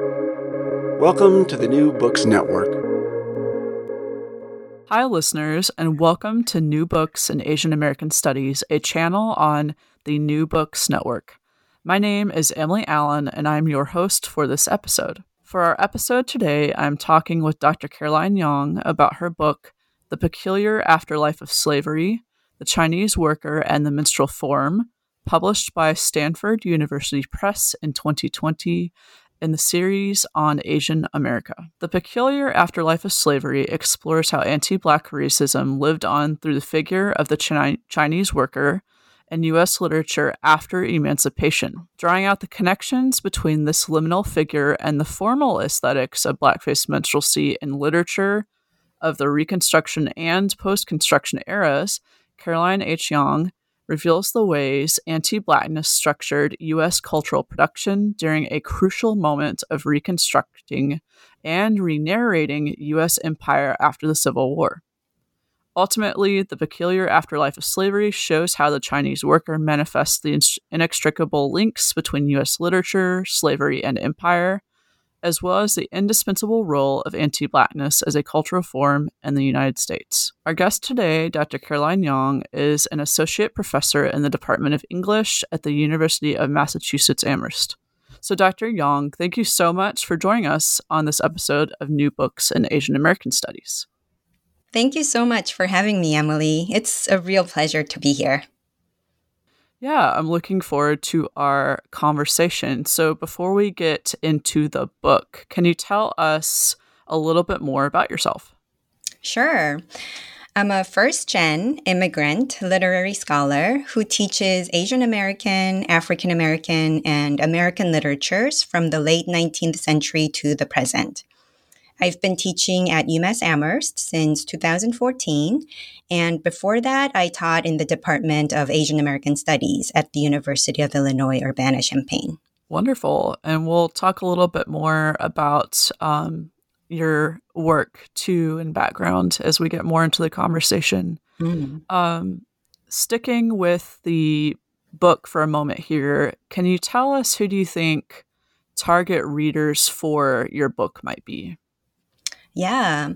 Welcome to the New Books Network. Hi, listeners, and welcome to New Books in Asian American Studies, a channel on the New Books Network. My name is Emily Allen, and I'm your host for this episode. For our episode today, I'm talking with Dr. Caroline Yang about her book, The Peculiar Afterlife of Slavery The Chinese Worker and the Minstrel Form, published by Stanford University Press in 2020 in the series on Asian America. The Peculiar Afterlife of Slavery explores how anti Black racism lived on through the figure of the Chi- Chinese worker in U.S. literature after emancipation, drawing out the connections between this liminal figure and the formal aesthetics of blackface minstrelsy in literature of the Reconstruction and post construction eras. Caroline H. Yang reveals the ways anti Blackness structured U.S. cultural production during a crucial moment of reconstructing and re narrating U.S. empire after the Civil War. Ultimately, the peculiar afterlife of slavery shows how the Chinese worker manifests the inextricable links between U.S. literature, slavery, and empire, as well as the indispensable role of anti Blackness as a cultural form in the United States. Our guest today, Dr. Caroline Yang, is an associate professor in the Department of English at the University of Massachusetts Amherst. So, Dr. Yang, thank you so much for joining us on this episode of New Books in Asian American Studies. Thank you so much for having me, Emily. It's a real pleasure to be here. Yeah, I'm looking forward to our conversation. So, before we get into the book, can you tell us a little bit more about yourself? Sure. I'm a first gen immigrant literary scholar who teaches Asian American, African American, and American literatures from the late 19th century to the present. I've been teaching at UMass Amherst since 2014. And before that, I taught in the Department of Asian American Studies at the University of Illinois Urbana Champaign. Wonderful. And we'll talk a little bit more about um, your work too and background as we get more into the conversation. Mm. Um, sticking with the book for a moment here, can you tell us who do you think target readers for your book might be? Yeah.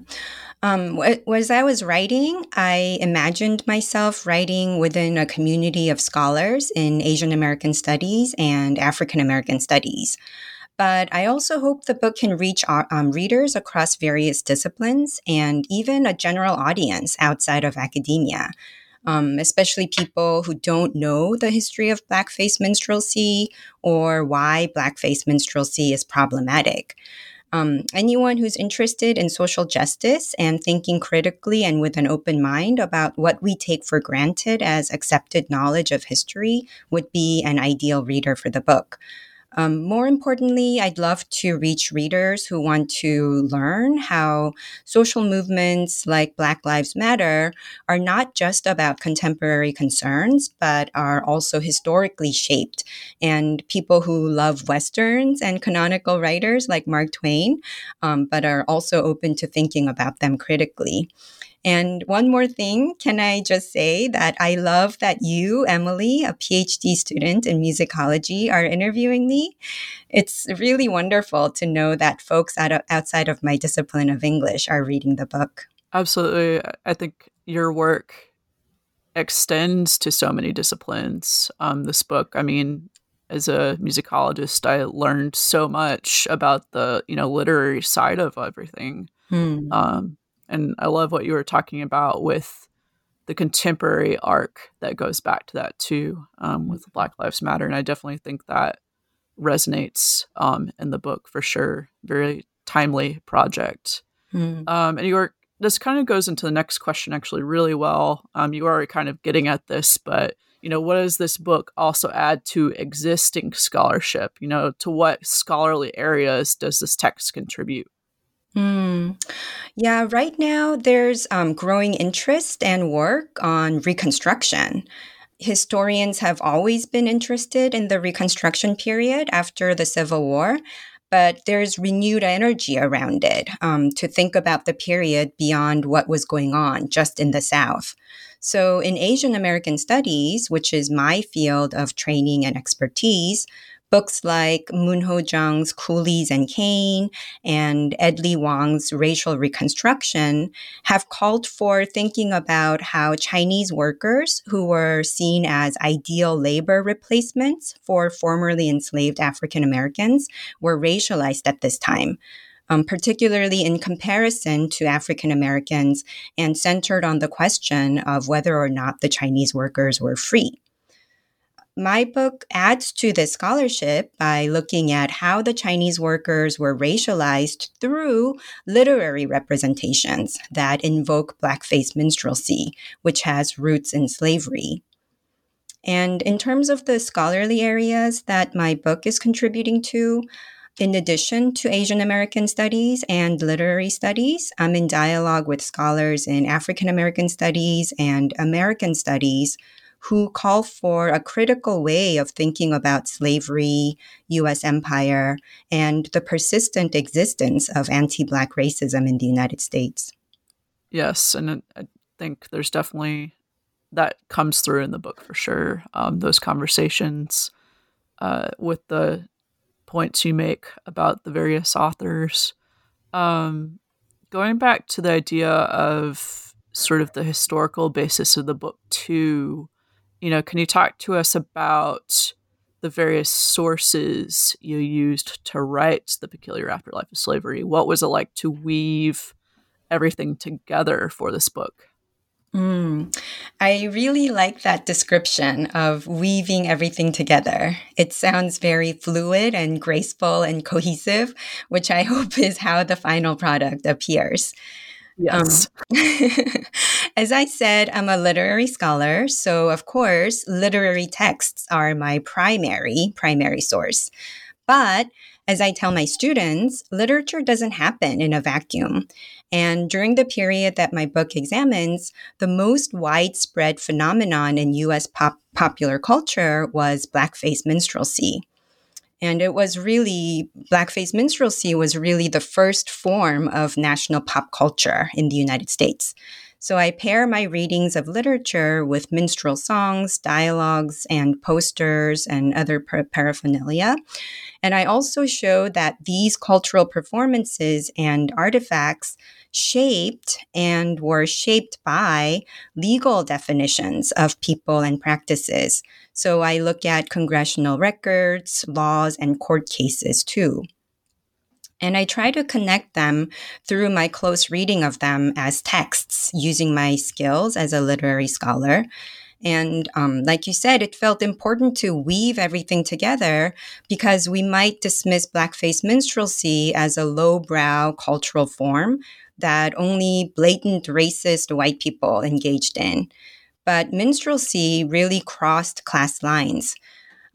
Um, as I was writing, I imagined myself writing within a community of scholars in Asian American studies and African American studies. But I also hope the book can reach uh, um, readers across various disciplines and even a general audience outside of academia. Um, especially people who don't know the history of blackface minstrelsy or why blackface minstrelsy is problematic. Um, anyone who's interested in social justice and thinking critically and with an open mind about what we take for granted as accepted knowledge of history would be an ideal reader for the book. Um, more importantly, I'd love to reach readers who want to learn how social movements like Black Lives Matter are not just about contemporary concerns, but are also historically shaped. And people who love Westerns and canonical writers like Mark Twain, um, but are also open to thinking about them critically. And one more thing, can I just say that I love that you, Emily, a PhD student in musicology, are interviewing me. It's really wonderful to know that folks out of, outside of my discipline of English are reading the book. Absolutely. I think your work extends to so many disciplines. Um, this book, I mean, as a musicologist, I learned so much about the you know literary side of everything. Hmm. Um, and I love what you were talking about with the contemporary arc that goes back to that too, um, with Black Lives Matter. And I definitely think that resonates um, in the book for sure. Very timely project. Mm. Um, and your this kind of goes into the next question actually really well. Um, you are kind of getting at this, but you know, what does this book also add to existing scholarship? You know, to what scholarly areas does this text contribute? Mm. Yeah, right now there's um, growing interest and work on Reconstruction. Historians have always been interested in the Reconstruction period after the Civil War, but there's renewed energy around it um, to think about the period beyond what was going on just in the South. So, in Asian American studies, which is my field of training and expertise, Books like Moon-Ho Jung's Coolies and Cane and Edlie Wong's Racial Reconstruction have called for thinking about how Chinese workers who were seen as ideal labor replacements for formerly enslaved African Americans were racialized at this time. Um, particularly in comparison to African Americans, and centered on the question of whether or not the Chinese workers were free my book adds to this scholarship by looking at how the Chinese workers were racialized through literary representations that invoke blackface minstrelsy, which has roots in slavery. And in terms of the scholarly areas that my book is contributing to, in addition to Asian American studies and literary studies, I'm in dialogue with scholars in African American studies and American studies who call for a critical way of thinking about slavery, US empire, and the persistent existence of anti Black racism in the United States. Yes, and I think there's definitely that comes through in the book for sure. Um, those conversations uh, with the points you make about the various authors. Um, going back to the idea of sort of the historical basis of the book too you know, can you talk to us about the various sources you used to write The Peculiar Afterlife of Slavery? What was it like to weave everything together for this book? Mm, I really like that description of weaving everything together. It sounds very fluid and graceful and cohesive, which I hope is how the final product appears. Yes. Um, as I said, I'm a literary scholar. So, of course, literary texts are my primary, primary source. But as I tell my students, literature doesn't happen in a vacuum. And during the period that my book examines, the most widespread phenomenon in US pop- popular culture was blackface minstrelsy. And it was really, blackface minstrelsy was really the first form of national pop culture in the United States. So I pair my readings of literature with minstrel songs, dialogues, and posters and other paraphernalia. And I also show that these cultural performances and artifacts shaped and were shaped by legal definitions of people and practices. So I look at congressional records, laws, and court cases too. And I try to connect them through my close reading of them as texts using my skills as a literary scholar. And um, like you said, it felt important to weave everything together because we might dismiss blackface minstrelsy as a lowbrow cultural form that only blatant racist white people engaged in. But minstrelsy really crossed class lines.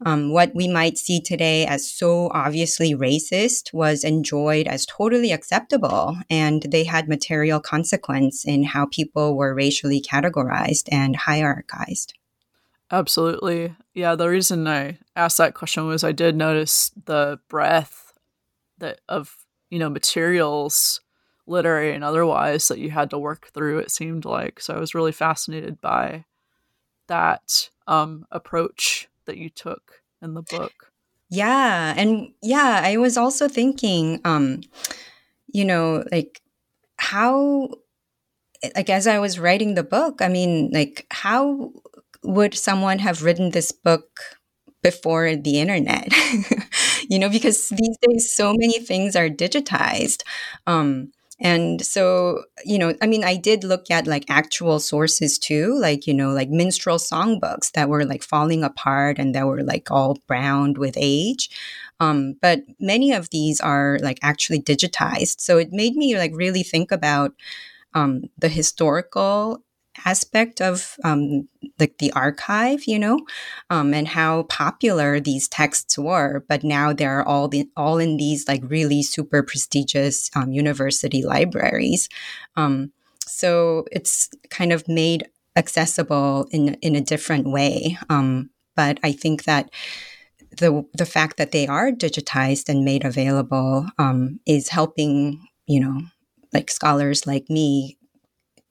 Um, what we might see today as so obviously racist was enjoyed as totally acceptable, and they had material consequence in how people were racially categorized and hierarchized. Absolutely. Yeah, the reason I asked that question was I did notice the breadth that of, you know, materials literary and otherwise that you had to work through it seemed like so i was really fascinated by that um, approach that you took in the book? Yeah and yeah i was also thinking um you know like how like as i was writing the book i mean like how would someone have written this book before the internet? You know because these days so many things are digitized um and so, you know, I mean, I did look at like actual sources too, like, you know, like minstrel songbooks that were like falling apart and that were like all browned with age. Um, but many of these are like actually digitized. So it made me like really think about um, the historical aspect of um, like the archive, you know, um, and how popular these texts were. But now they're all the, all in these like really super prestigious um, university libraries. Um, so it's kind of made accessible in in a different way. Um, but I think that the the fact that they are digitized and made available um, is helping, you know, like scholars like me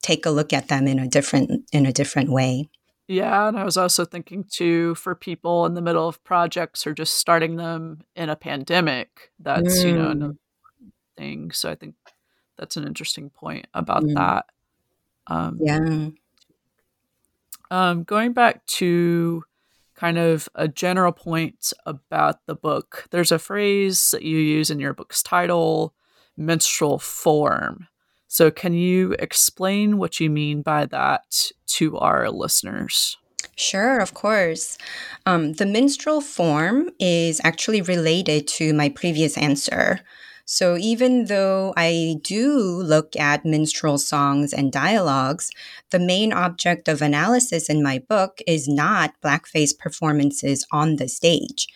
take a look at them in a different in a different way. Yeah, and I was also thinking too for people in the middle of projects or just starting them in a pandemic. That's mm. you know another mm. thing. So I think that's an interesting point about mm. that. Um, yeah. Um, going back to kind of a general point about the book, there's a phrase that you use in your book's title, minstrel form. So, can you explain what you mean by that to our listeners? Sure, of course. Um, the minstrel form is actually related to my previous answer. So even though I do look at minstrel songs and dialogues, the main object of analysis in my book is not blackface performances on the stage.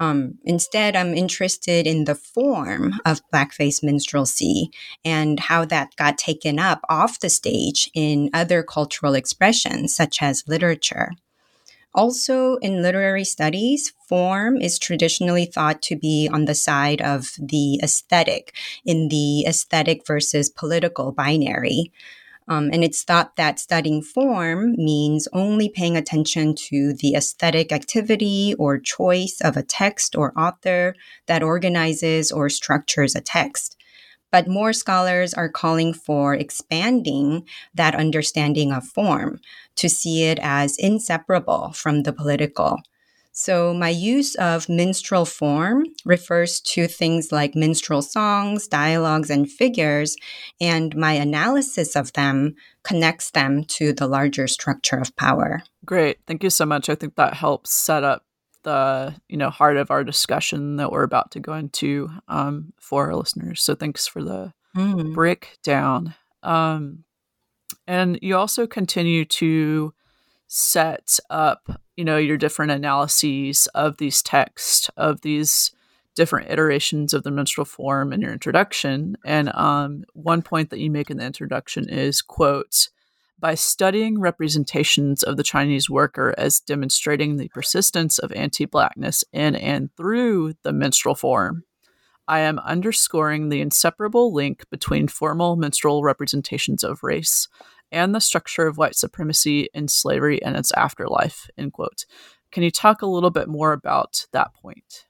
Um, instead, I'm interested in the form of blackface minstrelsy and how that got taken up off the stage in other cultural expressions, such as literature. Also, in literary studies, form is traditionally thought to be on the side of the aesthetic in the aesthetic versus political binary. Um, and it's thought that studying form means only paying attention to the aesthetic activity or choice of a text or author that organizes or structures a text. But more scholars are calling for expanding that understanding of form to see it as inseparable from the political. So, my use of minstrel form refers to things like minstrel songs, dialogues, and figures, and my analysis of them connects them to the larger structure of power. Great. Thank you so much. I think that helps set up the you know heart of our discussion that we're about to go into um, for our listeners. So thanks for the mm. breakdown. Um, and you also continue to set up you know your different analyses of these texts of these different iterations of the minstrel form in your introduction. And um, one point that you make in the introduction is quote by studying representations of the chinese worker as demonstrating the persistence of anti-blackness in and through the minstrel form i am underscoring the inseparable link between formal minstrel representations of race and the structure of white supremacy in slavery and its afterlife end quote. Can you talk a little bit more about that point?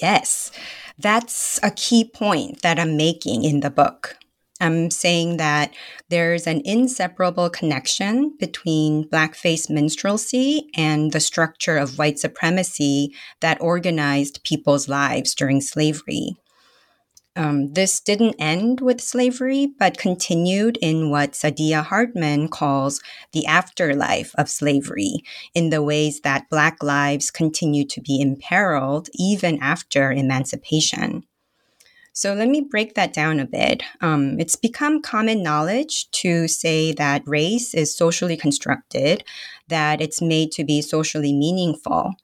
Yes. That's a key point that i'm making in the book. I'm saying that there's an inseparable connection between blackface minstrelsy and the structure of white supremacy that organized people's lives during slavery um, this didn't end with slavery, but continued in what Saidiya Hartman calls the afterlife of slavery, in the ways that Black lives continue to be imperiled even after emancipation. So let me break that down a bit. Um, it's become common knowledge to say that race is socially constructed, that it's made to be socially meaningful.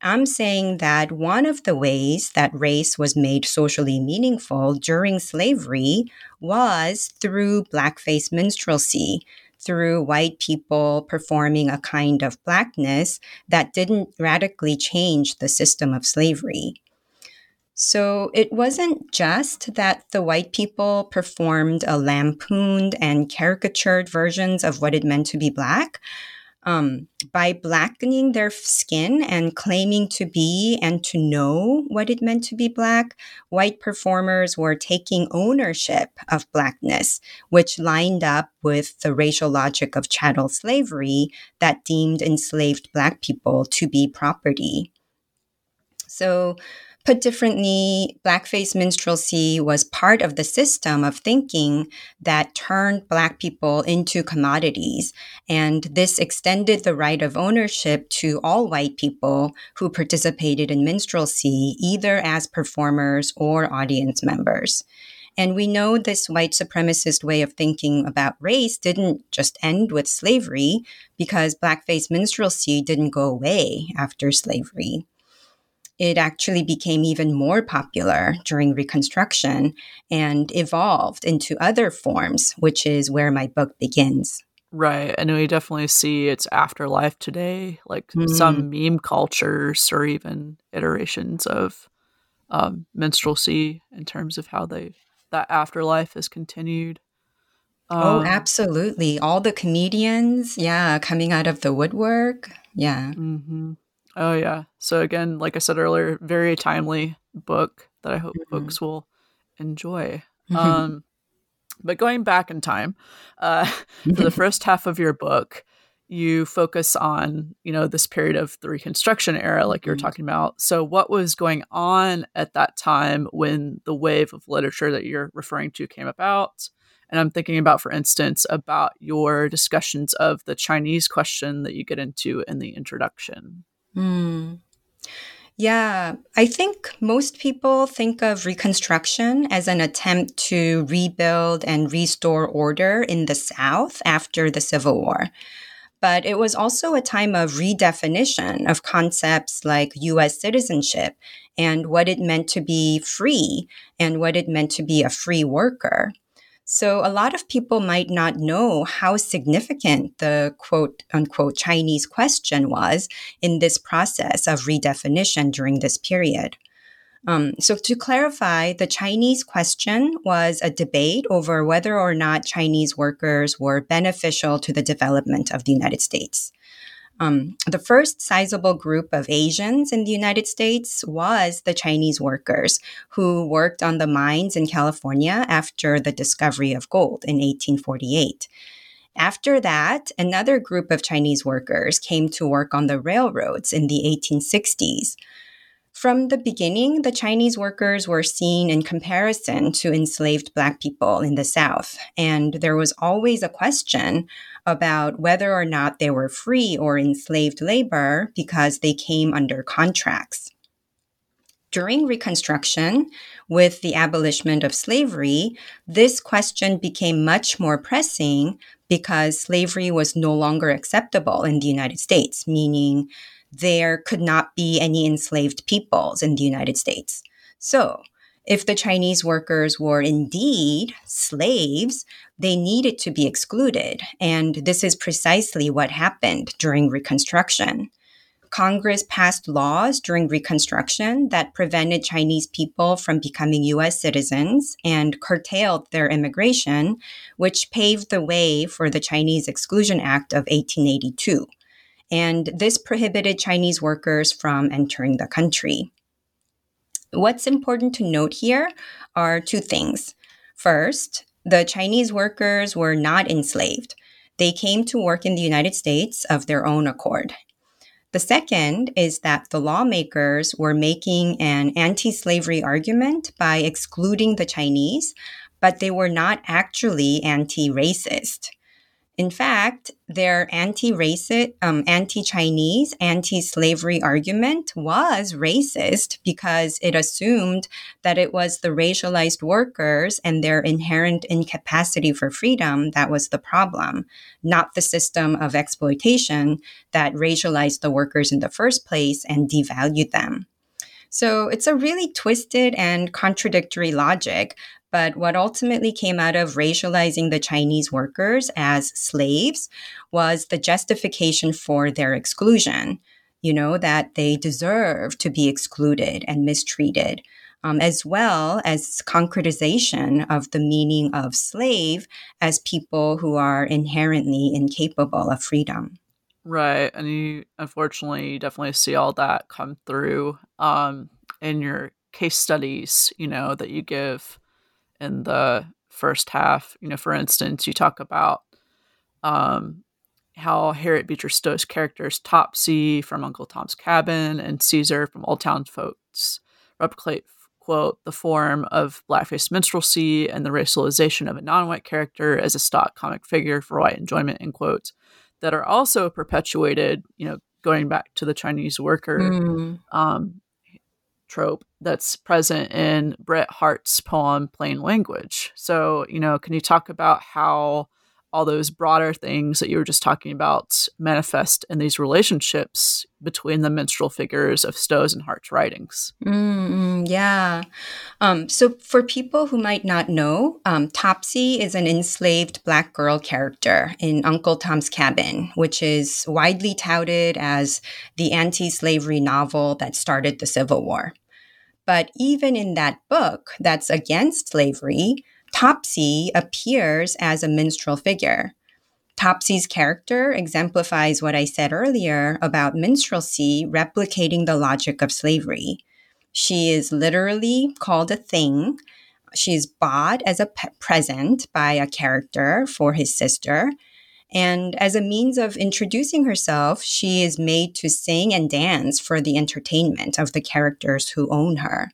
I'm saying that one of the ways that race was made socially meaningful during slavery was through blackface minstrelsy, through white people performing a kind of blackness that didn't radically change the system of slavery. So it wasn't just that the white people performed a lampooned and caricatured versions of what it meant to be black um, by blackening their skin and claiming to be and to know what it meant to be black, white performers were taking ownership of blackness, which lined up with the racial logic of chattel slavery that deemed enslaved black people to be property. So, Put differently, blackface minstrelsy was part of the system of thinking that turned Black people into commodities. And this extended the right of ownership to all white people who participated in minstrelsy, either as performers or audience members. And we know this white supremacist way of thinking about race didn't just end with slavery because blackface minstrelsy didn't go away after slavery it actually became even more popular during Reconstruction and evolved into other forms, which is where my book begins. Right. And we definitely see its afterlife today, like mm-hmm. some meme cultures or even iterations of um, minstrelsy in terms of how they that afterlife has continued. oh, um, absolutely. All the comedians, yeah, coming out of the woodwork. Yeah. Mm-hmm. Oh, yeah. So, again, like I said earlier, very timely book that I hope mm-hmm. folks will enjoy. Mm-hmm. Um, but going back in time, uh, for the first half of your book, you focus on you know this period of the reconstruction era like you're mm-hmm. talking about so what was going on at that time when the wave of literature that you're referring to came about and i'm thinking about for instance about your discussions of the chinese question that you get into in the introduction mm. Yeah, I think most people think of Reconstruction as an attempt to rebuild and restore order in the South after the Civil War but it was also a time of redefinition of concepts like US citizenship and what it meant to be free and what it meant to be a free worker. So a lot of people might not know how significant the quote unquote Chinese question was in this process of redefinition during this period. Um, so, to clarify, the Chinese question was a debate over whether or not Chinese workers were beneficial to the development of the United States. Um, the first sizable group of Asians in the United States was the Chinese workers who worked on the mines in California after the discovery of gold in 1848. After that, another group of Chinese workers came to work on the railroads in the 1860s. From the beginning, the Chinese workers were seen in comparison to enslaved Black people in the South, and there was always a question about whether or not they were free or enslaved labor because they came under contracts. During Reconstruction, with the abolishment of slavery, this question became much more pressing because slavery was no longer acceptable in the United States, meaning there could not be any enslaved peoples in the United States. So, if the Chinese workers were indeed slaves, they needed to be excluded. And this is precisely what happened during Reconstruction. Congress passed laws during Reconstruction that prevented Chinese people from becoming US citizens and curtailed their immigration, which paved the way for the Chinese Exclusion Act of 1882 and this prohibited Chinese workers from entering the country. What's important to note here are two things. First, the Chinese workers were not enslaved. They came to work in the United States of their own accord. The second is that the lawmakers were making an anti slavery argument by excluding the Chinese, but they were not actually anti racist. In fact, their anti-racist, um, anti-Chinese, anti-slavery argument was racist because it assumed that it was the racialized workers and their inherent incapacity for freedom that was the problem, not the system of exploitation that racialized the workers in the first place and devalued them. So it's a really twisted and contradictory logic, but what ultimately came out of racializing the Chinese workers as slaves was the justification for their exclusion. You know, that they deserve to be excluded and mistreated, um, as well as concretization of the meaning of slave as people who are inherently incapable of freedom. Right. And you unfortunately you definitely see all that come through um, in your case studies, you know, that you give in the first half. You know, for instance, you talk about um, how Harriet Beecher Stowe's characters Topsy from Uncle Tom's Cabin and Caesar from Oldtown Folks replicate, quote, the form of blackface minstrelsy and the racialization of a non white character as a stock comic figure for white enjoyment, end quote, that are also perpetuated, you know, going back to the Chinese worker mm. um, trope that's present in Bret Harte's poem Plain Language. So, you know, can you talk about how all those broader things that you were just talking about manifest in these relationships between the minstrel figures of Stowe's and Harte's writings. mm yeah. Um, so, for people who might not know, um, Topsy is an enslaved black girl character in Uncle Tom's Cabin, which is widely touted as the anti slavery novel that started the Civil War. But even in that book that's against slavery, Topsy appears as a minstrel figure. Topsy's character exemplifies what I said earlier about minstrelsy replicating the logic of slavery. She is literally called a thing. She's bought as a pe- present by a character for his sister. And as a means of introducing herself, she is made to sing and dance for the entertainment of the characters who own her.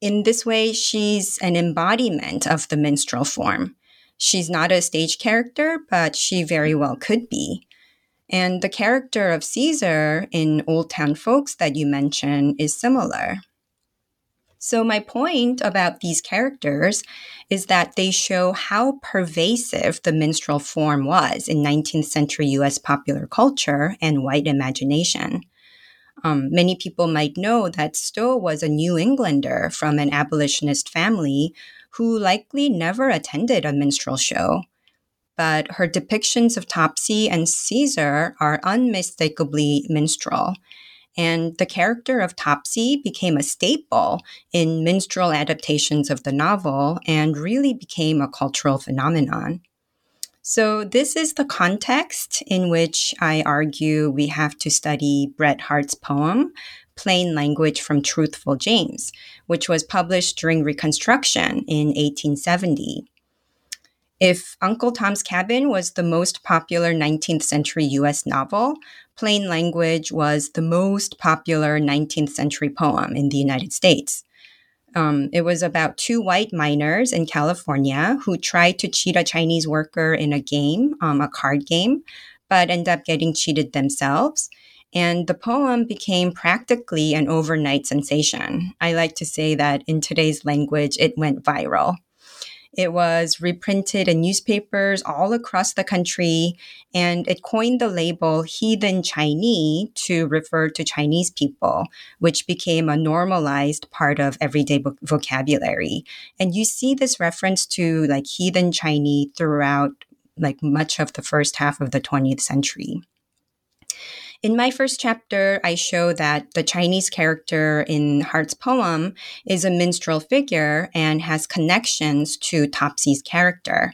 In this way, she's an embodiment of the minstrel form. She's not a stage character, but she very well could be. And the character of Caesar in Oldtown Folks that you mentioned is similar. So, my point about these characters is that they show how pervasive the minstrel form was in 19th century US popular culture and white imagination. Um, many people might know that Stowe was a New Englander from an abolitionist family who likely never attended a minstrel show. But her depictions of Topsy and Caesar are unmistakably minstrel. And the character of Topsy became a staple in minstrel adaptations of the novel and really became a cultural phenomenon. So, this is the context in which I argue we have to study Bret Harte's poem, Plain Language from Truthful James, which was published during Reconstruction in 1870. If Uncle Tom's Cabin was the most popular 19th century US novel, Plain Language was the most popular 19th century poem in the United States. Um, it was about two white miners in California who tried to cheat a Chinese worker in a game, um, a card game, but end up getting cheated themselves. And the poem became practically an overnight sensation. I like to say that in today's language, it went viral. It was reprinted in newspapers all across the country, and it coined the label heathen Chinese to refer to Chinese people, which became a normalized part of everyday vocabulary. And you see this reference to like heathen Chinese throughout like much of the first half of the 20th century. In my first chapter, I show that the Chinese character in Harte's poem is a minstrel figure and has connections to Topsy's character.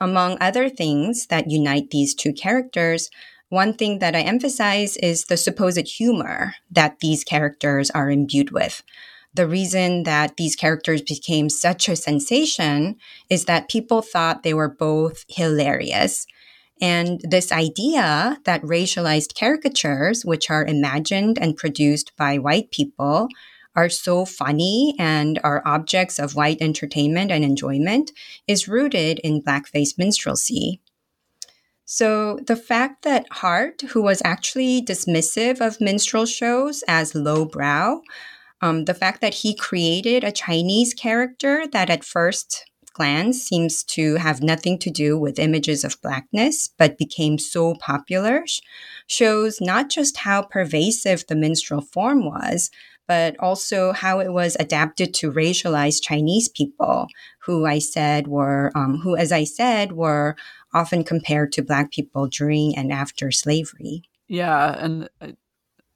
Among other things that unite these two characters, one thing that I emphasize is the supposed humor that these characters are imbued with. The reason that these characters became such a sensation is that people thought they were both hilarious and this idea that racialized caricatures, which are imagined and produced by white people, are so funny and are objects of white entertainment and enjoyment is rooted in blackface minstrelsy. So the fact that Harte, who was actually dismissive of minstrel shows as lowbrow, um, the fact that he created a Chinese character that at first glance seems to have nothing to do with images of blackness, but became so popular, shows not just how pervasive the minstrel form was, but also how it was adapted to racialized Chinese people, who I said were, um, who, as I said, were often compared to Black people during and after slavery. Yeah, and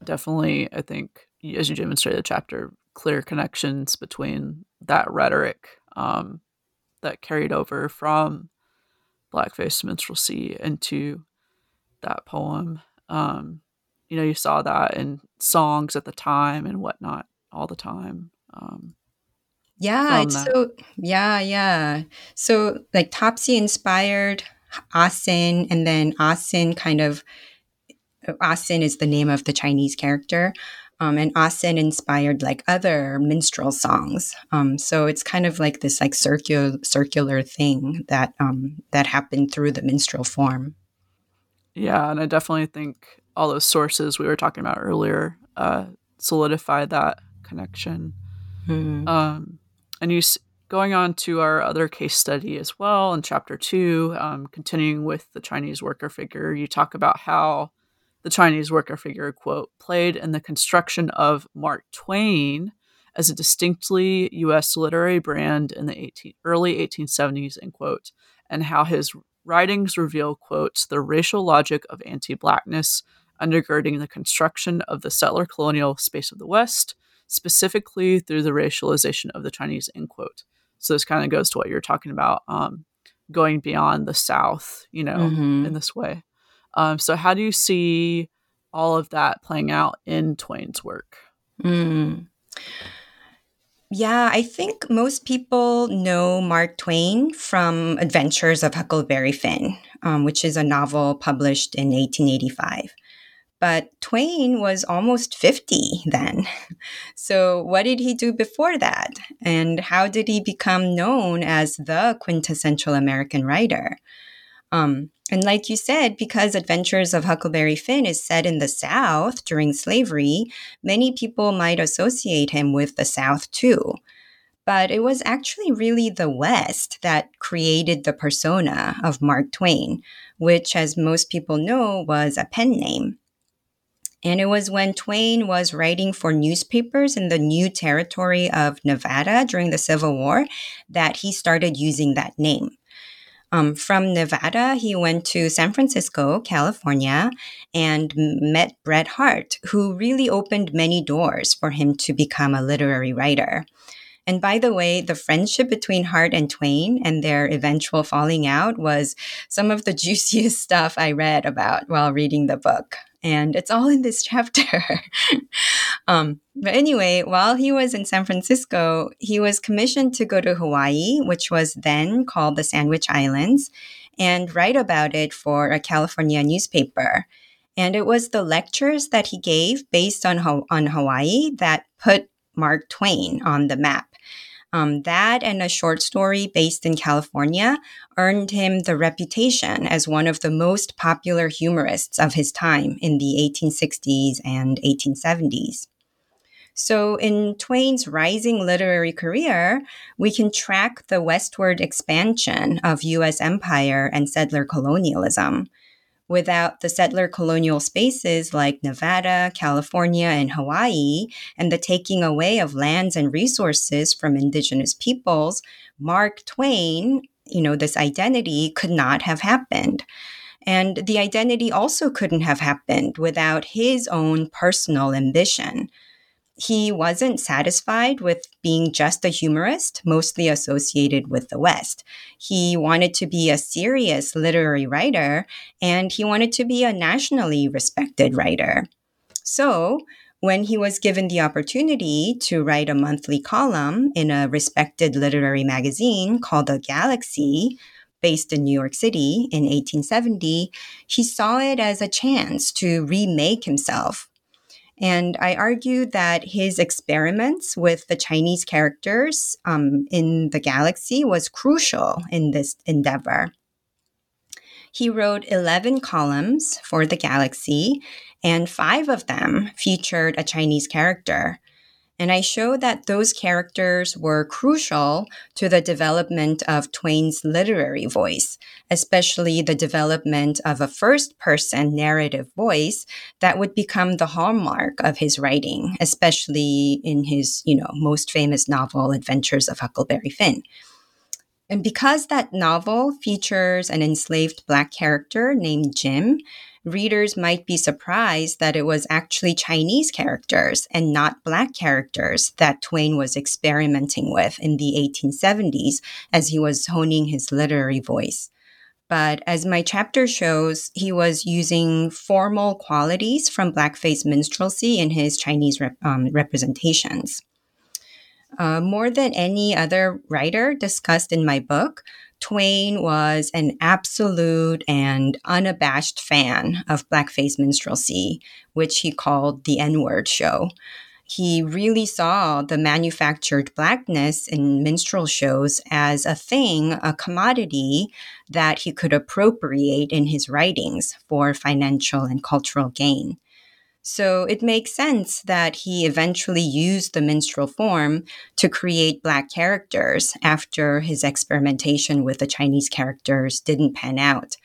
definitely, I think, as you demonstrated the chapter, clear connections between that rhetoric um, that carried over from blackface minstrelsy into that poem. Um, you know, you saw that in songs at the time and whatnot all the time. Um, yeah, it's so yeah, yeah. So like Topsy inspired Asin, and then Asin kind of Asin is the name of the Chinese character. Um, and Asin inspired like other minstrel songs. Um, so it's kind of like this like circular circular thing that um, that happened through the minstrel form. Yeah, and I definitely think all those sources we were talking about earlier uh, solidify that connection. Mm-hmm. Um, and you going on to our other case study as well in chapter two, um, continuing with the Chinese worker figure, you talk about how the Chinese worker figure, quote, played in the construction of Mark Twain as a distinctly U.S. literary brand in the 18, early 1870s, end quote, and how his writings reveal, quote, the racial logic of anti blackness undergirding the construction of the settler colonial space of the West, specifically through the racialization of the Chinese, end quote. So this kind of goes to what you're talking about, um, going beyond the South, you know, mm-hmm. in this way. Um, so how do you see all of that playing out in Twain's work? Mm. Yeah, I think most people know Mark Twain from Adventures of Huckleberry Finn, um, which is a novel published in 1885. But Twain was almost 50 then. So, what did he do before that? And how did he become known as the quintessential American writer? Um, and like you said, because Adventures of Huckleberry Finn is set in the South during slavery, many people might associate him with the South too. But it was actually really the West that created the persona of Mark Twain, which, as most people know, was a pen name. And it was when Twain was writing for newspapers in the new territory of Nevada during the Civil War that he started using that name. Um, from Nevada, he went to San Francisco, California, and met Bret Harte, who really opened many doors for him to become a literary writer. And by the way, the friendship between Harte and Twain and their eventual falling out was some of the juiciest stuff I read about while reading the book and it's all in this chapter. um, but anyway, while he was in San Francisco, he was commissioned to go to Hawaii, which was then called the Sandwich Islands, and write about it for a California newspaper. And it was the lectures that he gave based on, on Hawaii that put Mark Twain on the map. Um, that and a short story based in California earned him the reputation as one of the most popular humorists of his time in the 1860s and 1870s. So, in Twain's rising literary career, we can track the westward expansion of US empire and settler colonialism without the settler colonial spaces like Nevada, California, and Hawaii, and the taking away of lands and resources from indigenous peoples, Mark Twain, you know, this identity could not have happened. And the identity also couldn't have happened without his own personal ambition he wasn't satisfied with being just a humorist, mostly associated with the West. He wanted to be a serious literary writer, and he wanted to be a nationally respected writer. So, when he was given the opportunity to write a monthly column in a respected literary magazine called The Galaxy, based in New York City in 1870, he saw it as a chance to remake himself and I argue that his experiments with the Chinese characters um, in the galaxy was crucial in this endeavor. He wrote 11 columns for the galaxy, and five of them featured a Chinese character. And I show that those characters were crucial to the development of Twain's literary voice, especially the development of a first person narrative voice that would become the hallmark of his writing, especially in his, you know, most famous novel, Adventures of Huckleberry Finn. And because that novel features an enslaved black character named Jim, readers might be surprised that it was actually Chinese characters and not Black characters that Twain was experimenting with in the 1870s as he was honing his literary voice. But as my chapter shows, he was using formal qualities from blackface minstrelsy in his Chinese rep- um, representations. Uh, more than any other writer discussed in my book, Twain was an absolute and unabashed fan of blackface minstrelsy, which he called the N word show. He really saw the manufactured blackness in minstrel shows as a thing, a commodity that he could appropriate in his writings for financial and cultural gain. So it makes sense that he eventually used the minstrel form to create Black characters after his experimentation with the Chinese characters didn't pan out.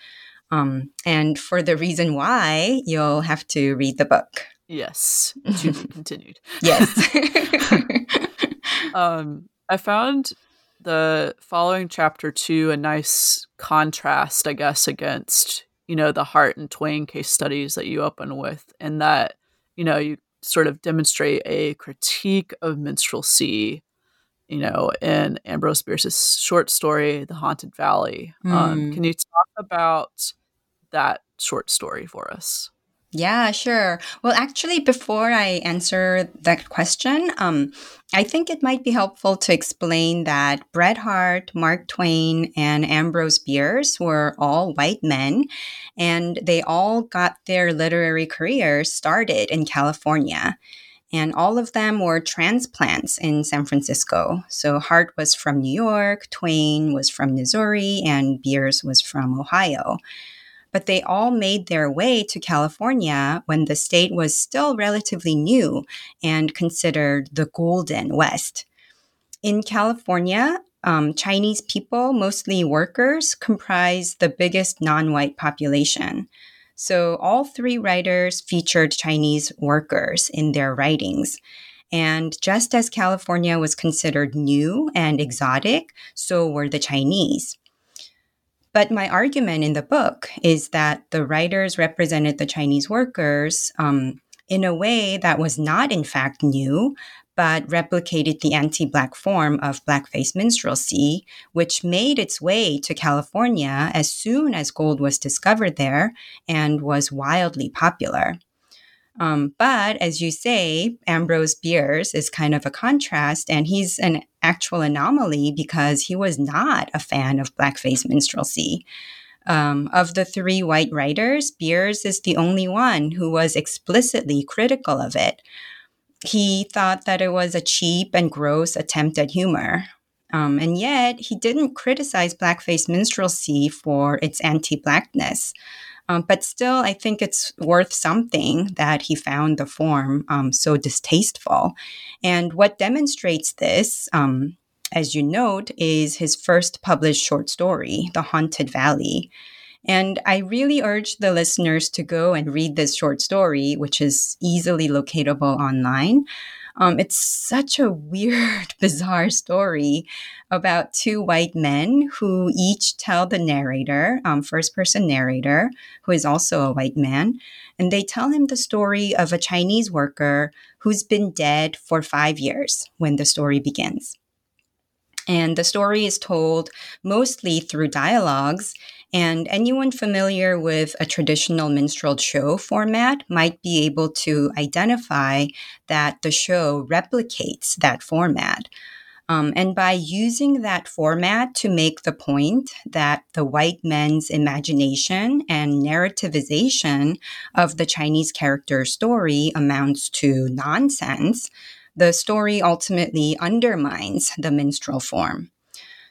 Um, and for the reason why, you'll have to read the book. Yes, to be continued. yes. um, I found the following chapter two a nice contrast, I guess, against you know, the Harte and Twain case studies that you open with, and that, you know, you sort of demonstrate a critique of minstrelsy you know, in Ambrose Bierce's short story, The Haunted Valley. Mm. Um, can you talk about that short story for us? Yeah, sure. Well, actually, before I answer that question, um, I think it might be helpful to explain that Bret Harte, Mark Twain, and Ambrose Bierce were all white men, and they all got their literary careers started in California. And all of them were transplants in San Francisco. So Harte was from New York, Twain was from Missouri, and Bierce was from Ohio but they all made their way to California when the state was still relatively new and considered the Golden West. In California, um, Chinese people, mostly workers, comprise the biggest non white population. So all three writers featured Chinese workers in their writings. And just as California was considered new and exotic, so were the Chinese. But my argument in the book is that the writers represented the Chinese workers um, in a way that was not, in fact, new, but replicated the anti Black form of blackface minstrelsy, which made its way to California as soon as gold was discovered there and was wildly popular. Um, but as you say, Ambrose Bierce is kind of a contrast, and he's an actual anomaly because he was not a fan of blackface minstrelsy. Um, of the three white writers, Bierce is the only one who was explicitly critical of it. He thought that it was a cheap and gross attempt at humor. Um, and yet, he didn't criticize blackface minstrelsy for its anti blackness. Um, but still, I think it's worth something that he found the form um, so distasteful. And what demonstrates this, um, as you note, is his first published short story, The Haunted Valley. And I really urge the listeners to go and read this short story, which is easily locatable online. Um, it's such a weird, bizarre story about two white men who each tell the narrator, um, first person narrator, who is also a white man, and they tell him the story of a Chinese worker who's been dead for five years when the story begins. And the story is told mostly through dialogues and anyone familiar with a traditional minstrel show format might be able to identify that the show replicates that format. Um, and by using that format to make the point that the white men's imagination and narrativization of the Chinese character story amounts to nonsense, the story ultimately undermines the minstrel form.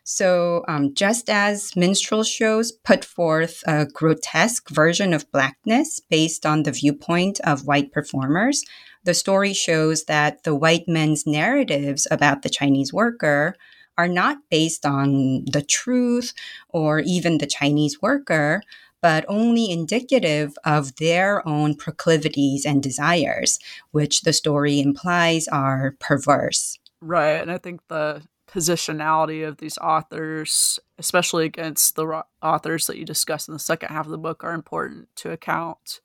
So, um, just as minstrel shows put forth a grotesque version of blackness based on the viewpoint of white performers, the story shows that the white men's narratives about the Chinese worker are not based on the truth or even the Chinese worker, but only indicative of their own proclivities and desires, which the story implies are perverse. Right. And I think the positionality of these authors, especially against the ro- authors that you discuss in the second half of the book, are important to account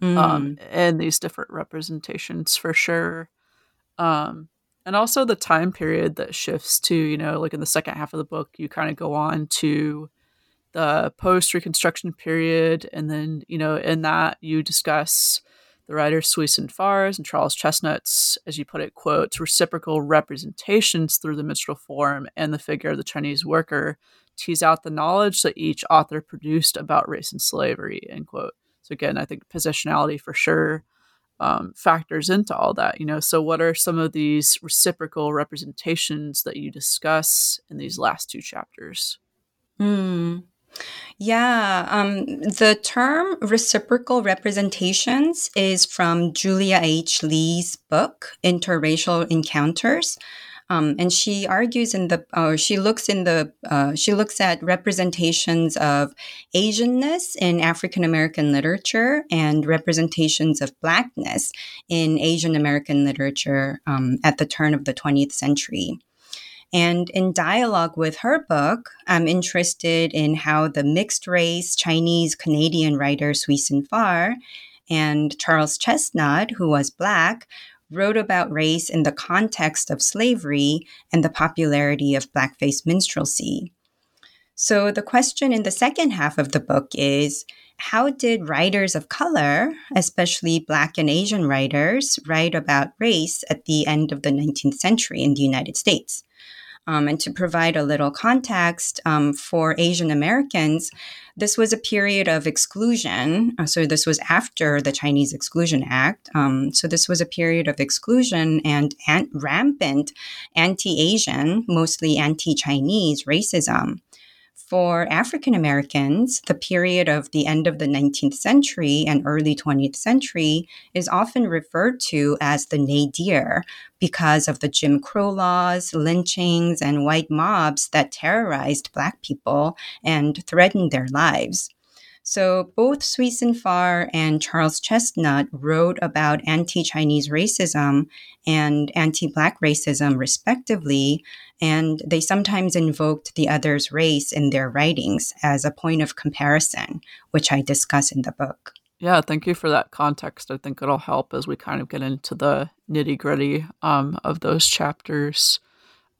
mm. um, in these different representations for sure. Um, and also the time period that shifts to, you know, like in the second half of the book, you kind of go on to the post Reconstruction period. And then, you know, in that you discuss the writers Sui Sin Far's and Charles Chesnutt's, as you put it, quotes, reciprocal representations through the minstrel form and the figure of the Chinese worker tease out the knowledge that each author produced about race and slavery, end quote. So again, I think positionality for sure um, factors into all that. You know, so what are some of these reciprocal representations that you discuss in these last two chapters? Hmm. Yeah, um, the term reciprocal representations is from Julia H. Lee's book, Interracial Encounters. Um, and she argues in the, she looks in the, uh, she looks at representations of Asianness in African American literature and representations of Blackness in Asian American literature um, at the turn of the 20th century. And in dialogue with her book, I'm interested in how the mixed race Chinese Canadian writer Sui Sin Far and Charles Chesnutt, who was Black, wrote about race in the context of slavery and the popularity of blackface minstrelsy. So, the question in the second half of the book is how did writers of color, especially Black and Asian writers, write about race at the end of the 19th century in the United States? Um, and to provide a little context um, for Asian Americans, this was a period of exclusion. Uh, so, this was after the Chinese Exclusion Act. Um, so, this was a period of exclusion and an- rampant anti Asian, mostly anti Chinese racism. For African Americans, the period of the end of the 19th century and early 20th century is often referred to as the nadir because of the Jim Crow laws, lynchings, and white mobs that terrorized Black people and threatened their lives. So both Sui Sin Far and Charles Chesnutt wrote about anti-Chinese racism and anti-black racism respectively, and they sometimes invoked the other's race in their writings as a point of comparison, which I discuss in the book. Yeah, thank you for that context. I think it'll help as we kind of get into the nitty gritty um, of those chapters.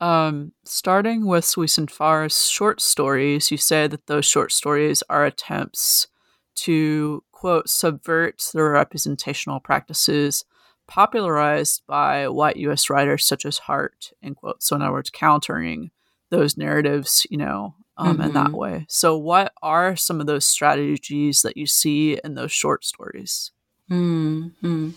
Um, starting with Sui Sin Far's short stories, you say that those short stories are attempts to, quote, subvert the representational practices popularized by white US writers such as Harte, end quote. So, in other words, countering those narratives, you know, um, mm-hmm. in that mm-hmm. way. So, what are some of those strategies that you see in those short stories? Mm-hmm.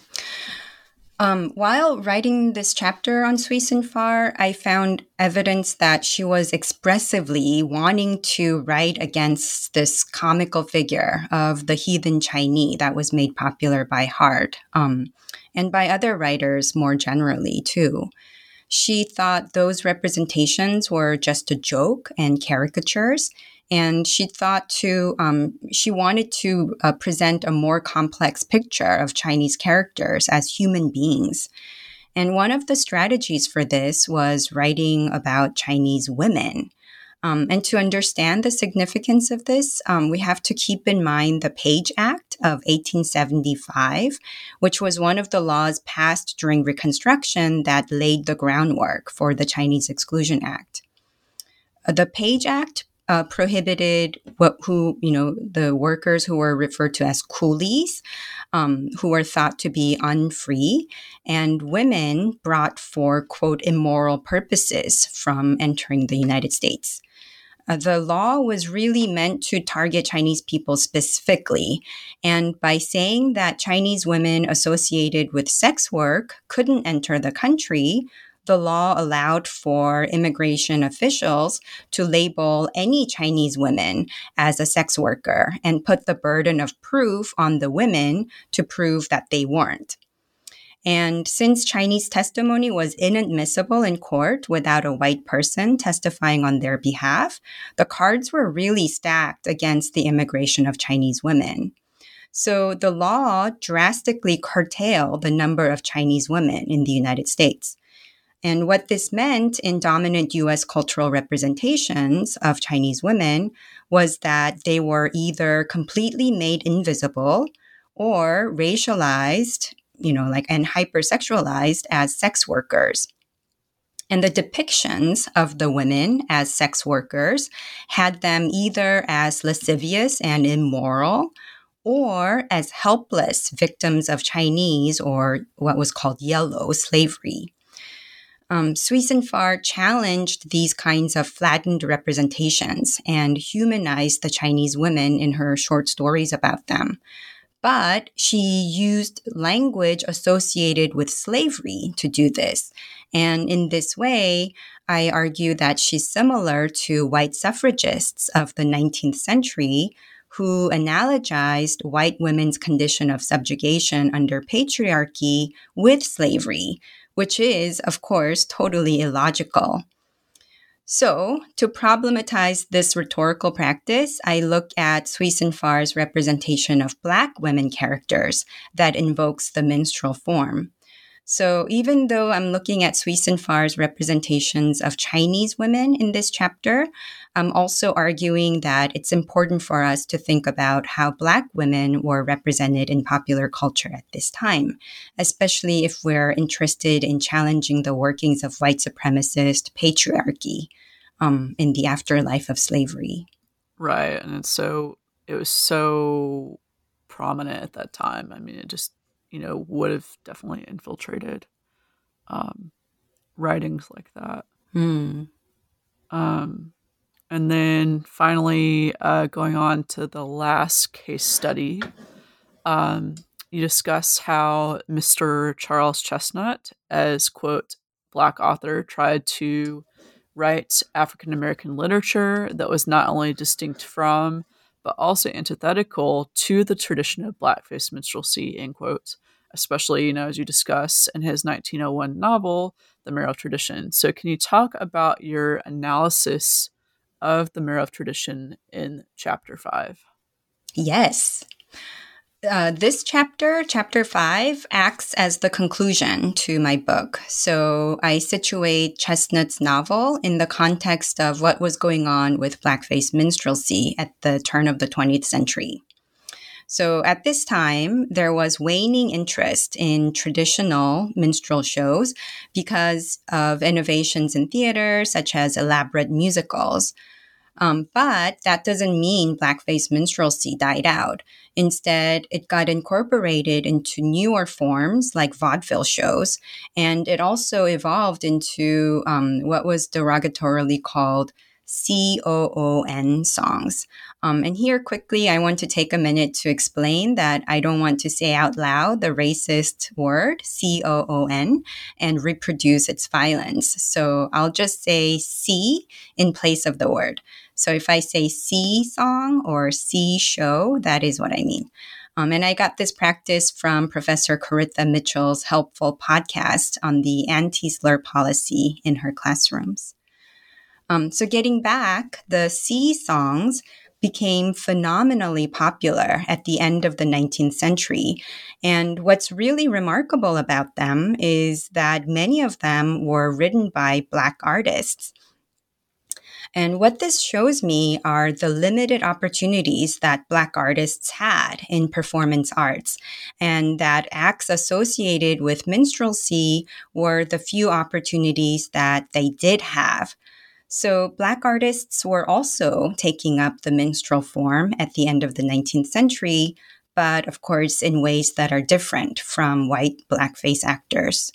Um, while writing this chapter on Sui Sin I found evidence that she was expressively wanting to write against this comical figure of the heathen Chinese that was made popular by Harte um, and by other writers more generally, too. She thought those representations were just a joke and caricatures, and she thought to um, she wanted to uh, present a more complex picture of chinese characters as human beings and one of the strategies for this was writing about chinese women um, and to understand the significance of this, um, we have to keep in mind the Page Act of 1875, which was one of the laws passed during Reconstruction that laid the groundwork for the Chinese Exclusion Act. Uh, the Page Act uh, prohibited what who you know the workers who were referred to as coolies, um, who were thought to be unfree, and women brought for quote immoral purposes from entering the United States. Uh, the law was really meant to target Chinese people specifically. And by saying that Chinese women associated with sex work couldn't enter the country, the law allowed for immigration officials to label any Chinese women as a sex worker and put the burden of proof on the women to prove that they weren't. And since Chinese testimony was inadmissible in court without a white person testifying on their behalf, the cards were really stacked against the immigration of Chinese women. So the law drastically curtailed the number of Chinese women in the United States. And what this meant in dominant US cultural representations of Chinese women was that they were either completely made invisible or racialized, you know, like and hypersexualized as sex workers. And the depictions of the women as sex workers had them either as lascivious and immoral or as helpless victims of Chinese or what was called yellow slavery. Um, Sui Sin Far challenged these kinds of flattened representations and humanized the Chinese women in her short stories about them. But she used language associated with slavery to do this. And in this way, I argue that she's similar to white suffragists of the 19th century who analogized white women's condition of subjugation under patriarchy with slavery, which is, of course, totally illogical. So, to problematize this rhetorical practice, I look at Sui Sin Far's representation of Black women characters that invokes the minstrel form. So even though I'm looking at Sui Sin Far's representations of Chinese women in this chapter, I'm also arguing that it's important for us to think about how Black women were represented in popular culture at this time, especially if we're interested in challenging the workings of white supremacist patriarchy um, in the afterlife of slavery. Right. And it's so, it was so prominent at that time. I mean, it just you know, would have definitely infiltrated um, writings like that. Hmm. Um, and then finally, uh, going on to the last case study, um, you discuss how Mr. Charles Chesnutt, as quote, black author, tried to write African American literature that was not only distinct from, but also antithetical to the tradition of blackface minstrelsy, end quote, especially, you know, as you discuss in his 1901 novel, The Marrow of Tradition. So, can you talk about your analysis of the Marrow Tradition in chapter five? Yes. Uh, this chapter, chapter five, acts as the conclusion to my book. So I situate Chesnutt's novel in the context of what was going on with blackface minstrelsy at the turn of the 20th century. So at this time, there was waning interest in traditional minstrel shows because of innovations in theater, such as elaborate musicals. Um, but that doesn't mean blackface minstrelsy died out. Instead, it got incorporated into newer forms like vaudeville shows, and it also evolved into um, what was derogatorily called C O O N songs. Um, and here, quickly, I want to take a minute to explain that I don't want to say out loud the racist word C O O N and reproduce its violence. So I'll just say C in place of the word. So if I say C song or C show, that is what I mean. Um, and I got this practice from Professor Koritha Mitchell's helpful podcast on the anti slur policy in her classrooms. Um, so, getting back, the C songs became phenomenally popular at the end of the 19th century. And what's really remarkable about them is that many of them were written by Black artists. And what this shows me are the limited opportunities that Black artists had in performance arts, and that acts associated with minstrelsy were the few opportunities that they did have. So, Black artists were also taking up the minstrel form at the end of the 19th century, but of course, in ways that are different from white blackface actors.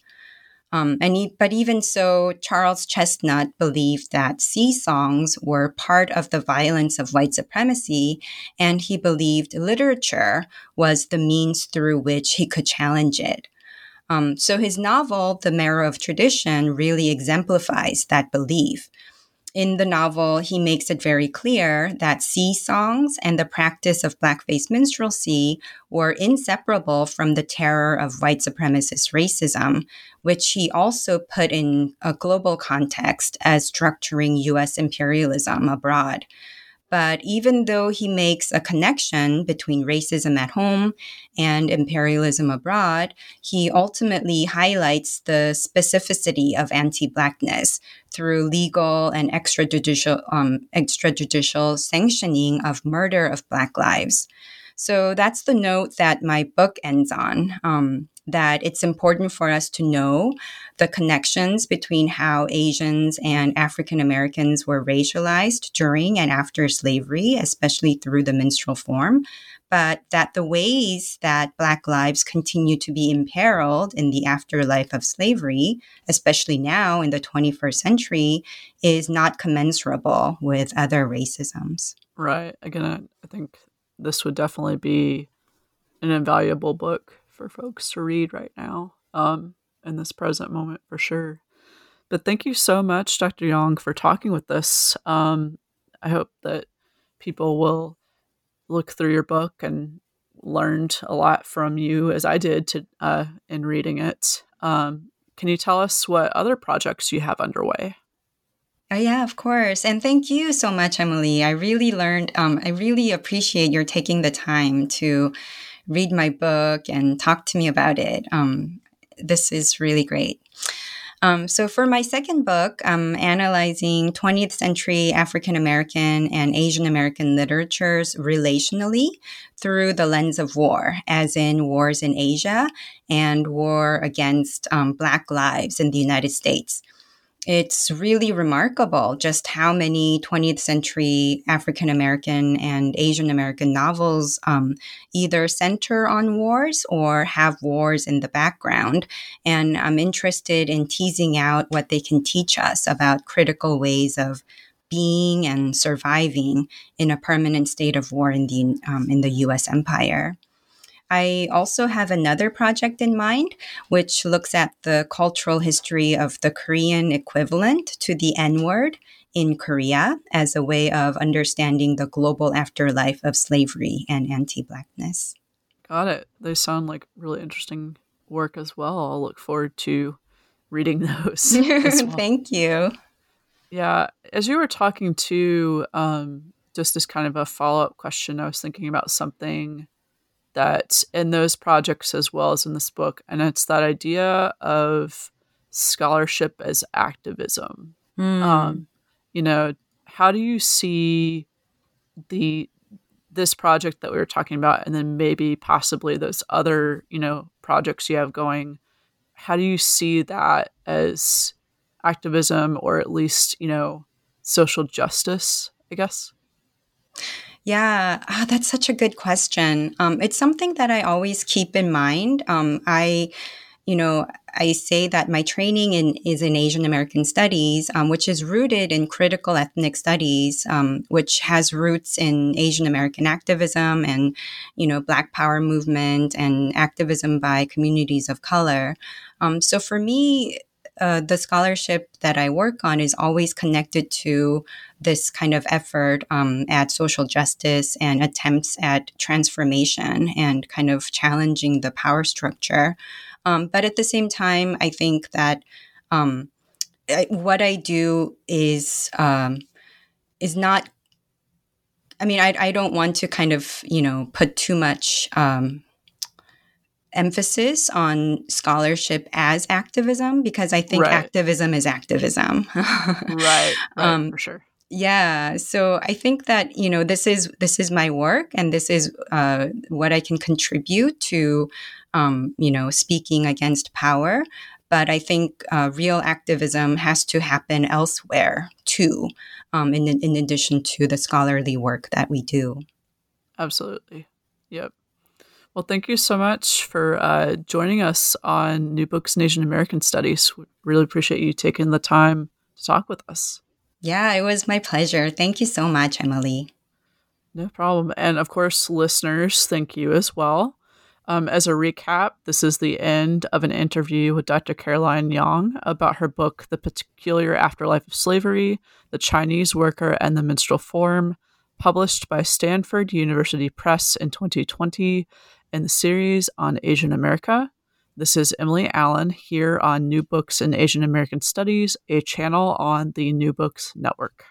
Um, and he, but even so, Charles Chesnutt believed that C songs were part of the violence of white supremacy, and he believed literature was the means through which he could challenge it. Um, so his novel, The Marrow of Tradition, really exemplifies that belief in the novel, he makes it very clear that C songs and the practice of blackface minstrelsy were inseparable from the terror of white supremacist racism, which he also put in a global context as structuring US imperialism abroad. But even though he makes a connection between racism at home and imperialism abroad, he ultimately highlights the specificity of anti Blackness through legal and extrajudicial, um, extrajudicial sanctioning of murder of Black lives. So that's the note that my book ends on. Um, that it's important for us to know the connections between how Asians and African Americans were racialized during and after slavery, especially through the minstrel form, but that the ways that Black lives continue to be imperiled in the afterlife of slavery, especially now in the 21st century, is not commensurable with other racisms. Right. Again, I think this would definitely be an invaluable book for folks to read right now um, in this present moment for sure. But thank you so much, Dr. Young, for talking with us. Um, I hope that people will look through your book and learned a lot from you as I did to uh, in reading it. Um, can you tell us what other projects you have underway? Oh, yeah, of course. And thank you so much, Emily. I really learned, um, I really appreciate your taking the time to read my book and talk to me about it. Um, this is really great. Um, so, for my second book, I'm analyzing 20th century African American and Asian American literatures relationally through the lens of war, as in wars in Asia and war against um, Black lives in the United States it's really remarkable just how many 20th century African American and Asian American novels um, either center on wars or have wars in the background. And I'm interested in teasing out what they can teach us about critical ways of being and surviving in a permanent state of war in the um, in the U.S. empire. I also have another project in mind, which looks at the cultural history of the Korean equivalent to the N word in Korea as a way of understanding the global afterlife of slavery and anti Blackness. Got it. They sound like really interesting work as well. I'll look forward to reading those. well. Thank you. Yeah. As you were talking to, um, just as kind of a follow up question, I was thinking about something that in those projects as well as in this book, and it's that idea of scholarship as activism. Mm. Um, you know, how do you see the this project that we were talking about, and then maybe possibly those other you know projects you have going? How do you see that as activism, or at least you know social justice? I guess. Yeah, oh, that's such a good question. Um, it's something that I always keep in mind. Um, I, you know, I say that my training in, is in Asian American studies, um, which is rooted in critical ethnic studies, um, which has roots in Asian American activism and, you know, Black Power movement and activism by communities of color. Um, so for me, uh, the scholarship that I work on is always connected to this kind of effort um, at social justice and attempts at transformation and kind of challenging the power structure. Um, but at the same time, I think that um, I, what I do is um, is not. I mean, I, I don't want to kind of you know put too much um, emphasis on scholarship as activism because I think right. activism is activism. right, right um, for sure. Yeah, so I think that you know this is this is my work, and this is uh, what I can contribute to, um, you know, speaking against power. But I think uh, real activism has to happen elsewhere too, um, in in addition to the scholarly work that we do. Absolutely. Yep. Well, thank you so much for uh, joining us on New Books in Asian American Studies. We really appreciate you taking the time to talk with us. Yeah, it was my pleasure. Thank you so much, Emily. No problem. And of course, listeners, thank you as well. Um, as a recap, this is the end of an interview with Dr. Caroline Yang about her book, The Peculiar Afterlife of Slavery The Chinese Worker and the Minstrel Form, published by Stanford University Press in 2020 in the series on Asian America. This is Emily Allen here on New Books in Asian American Studies, a channel on the New Books Network.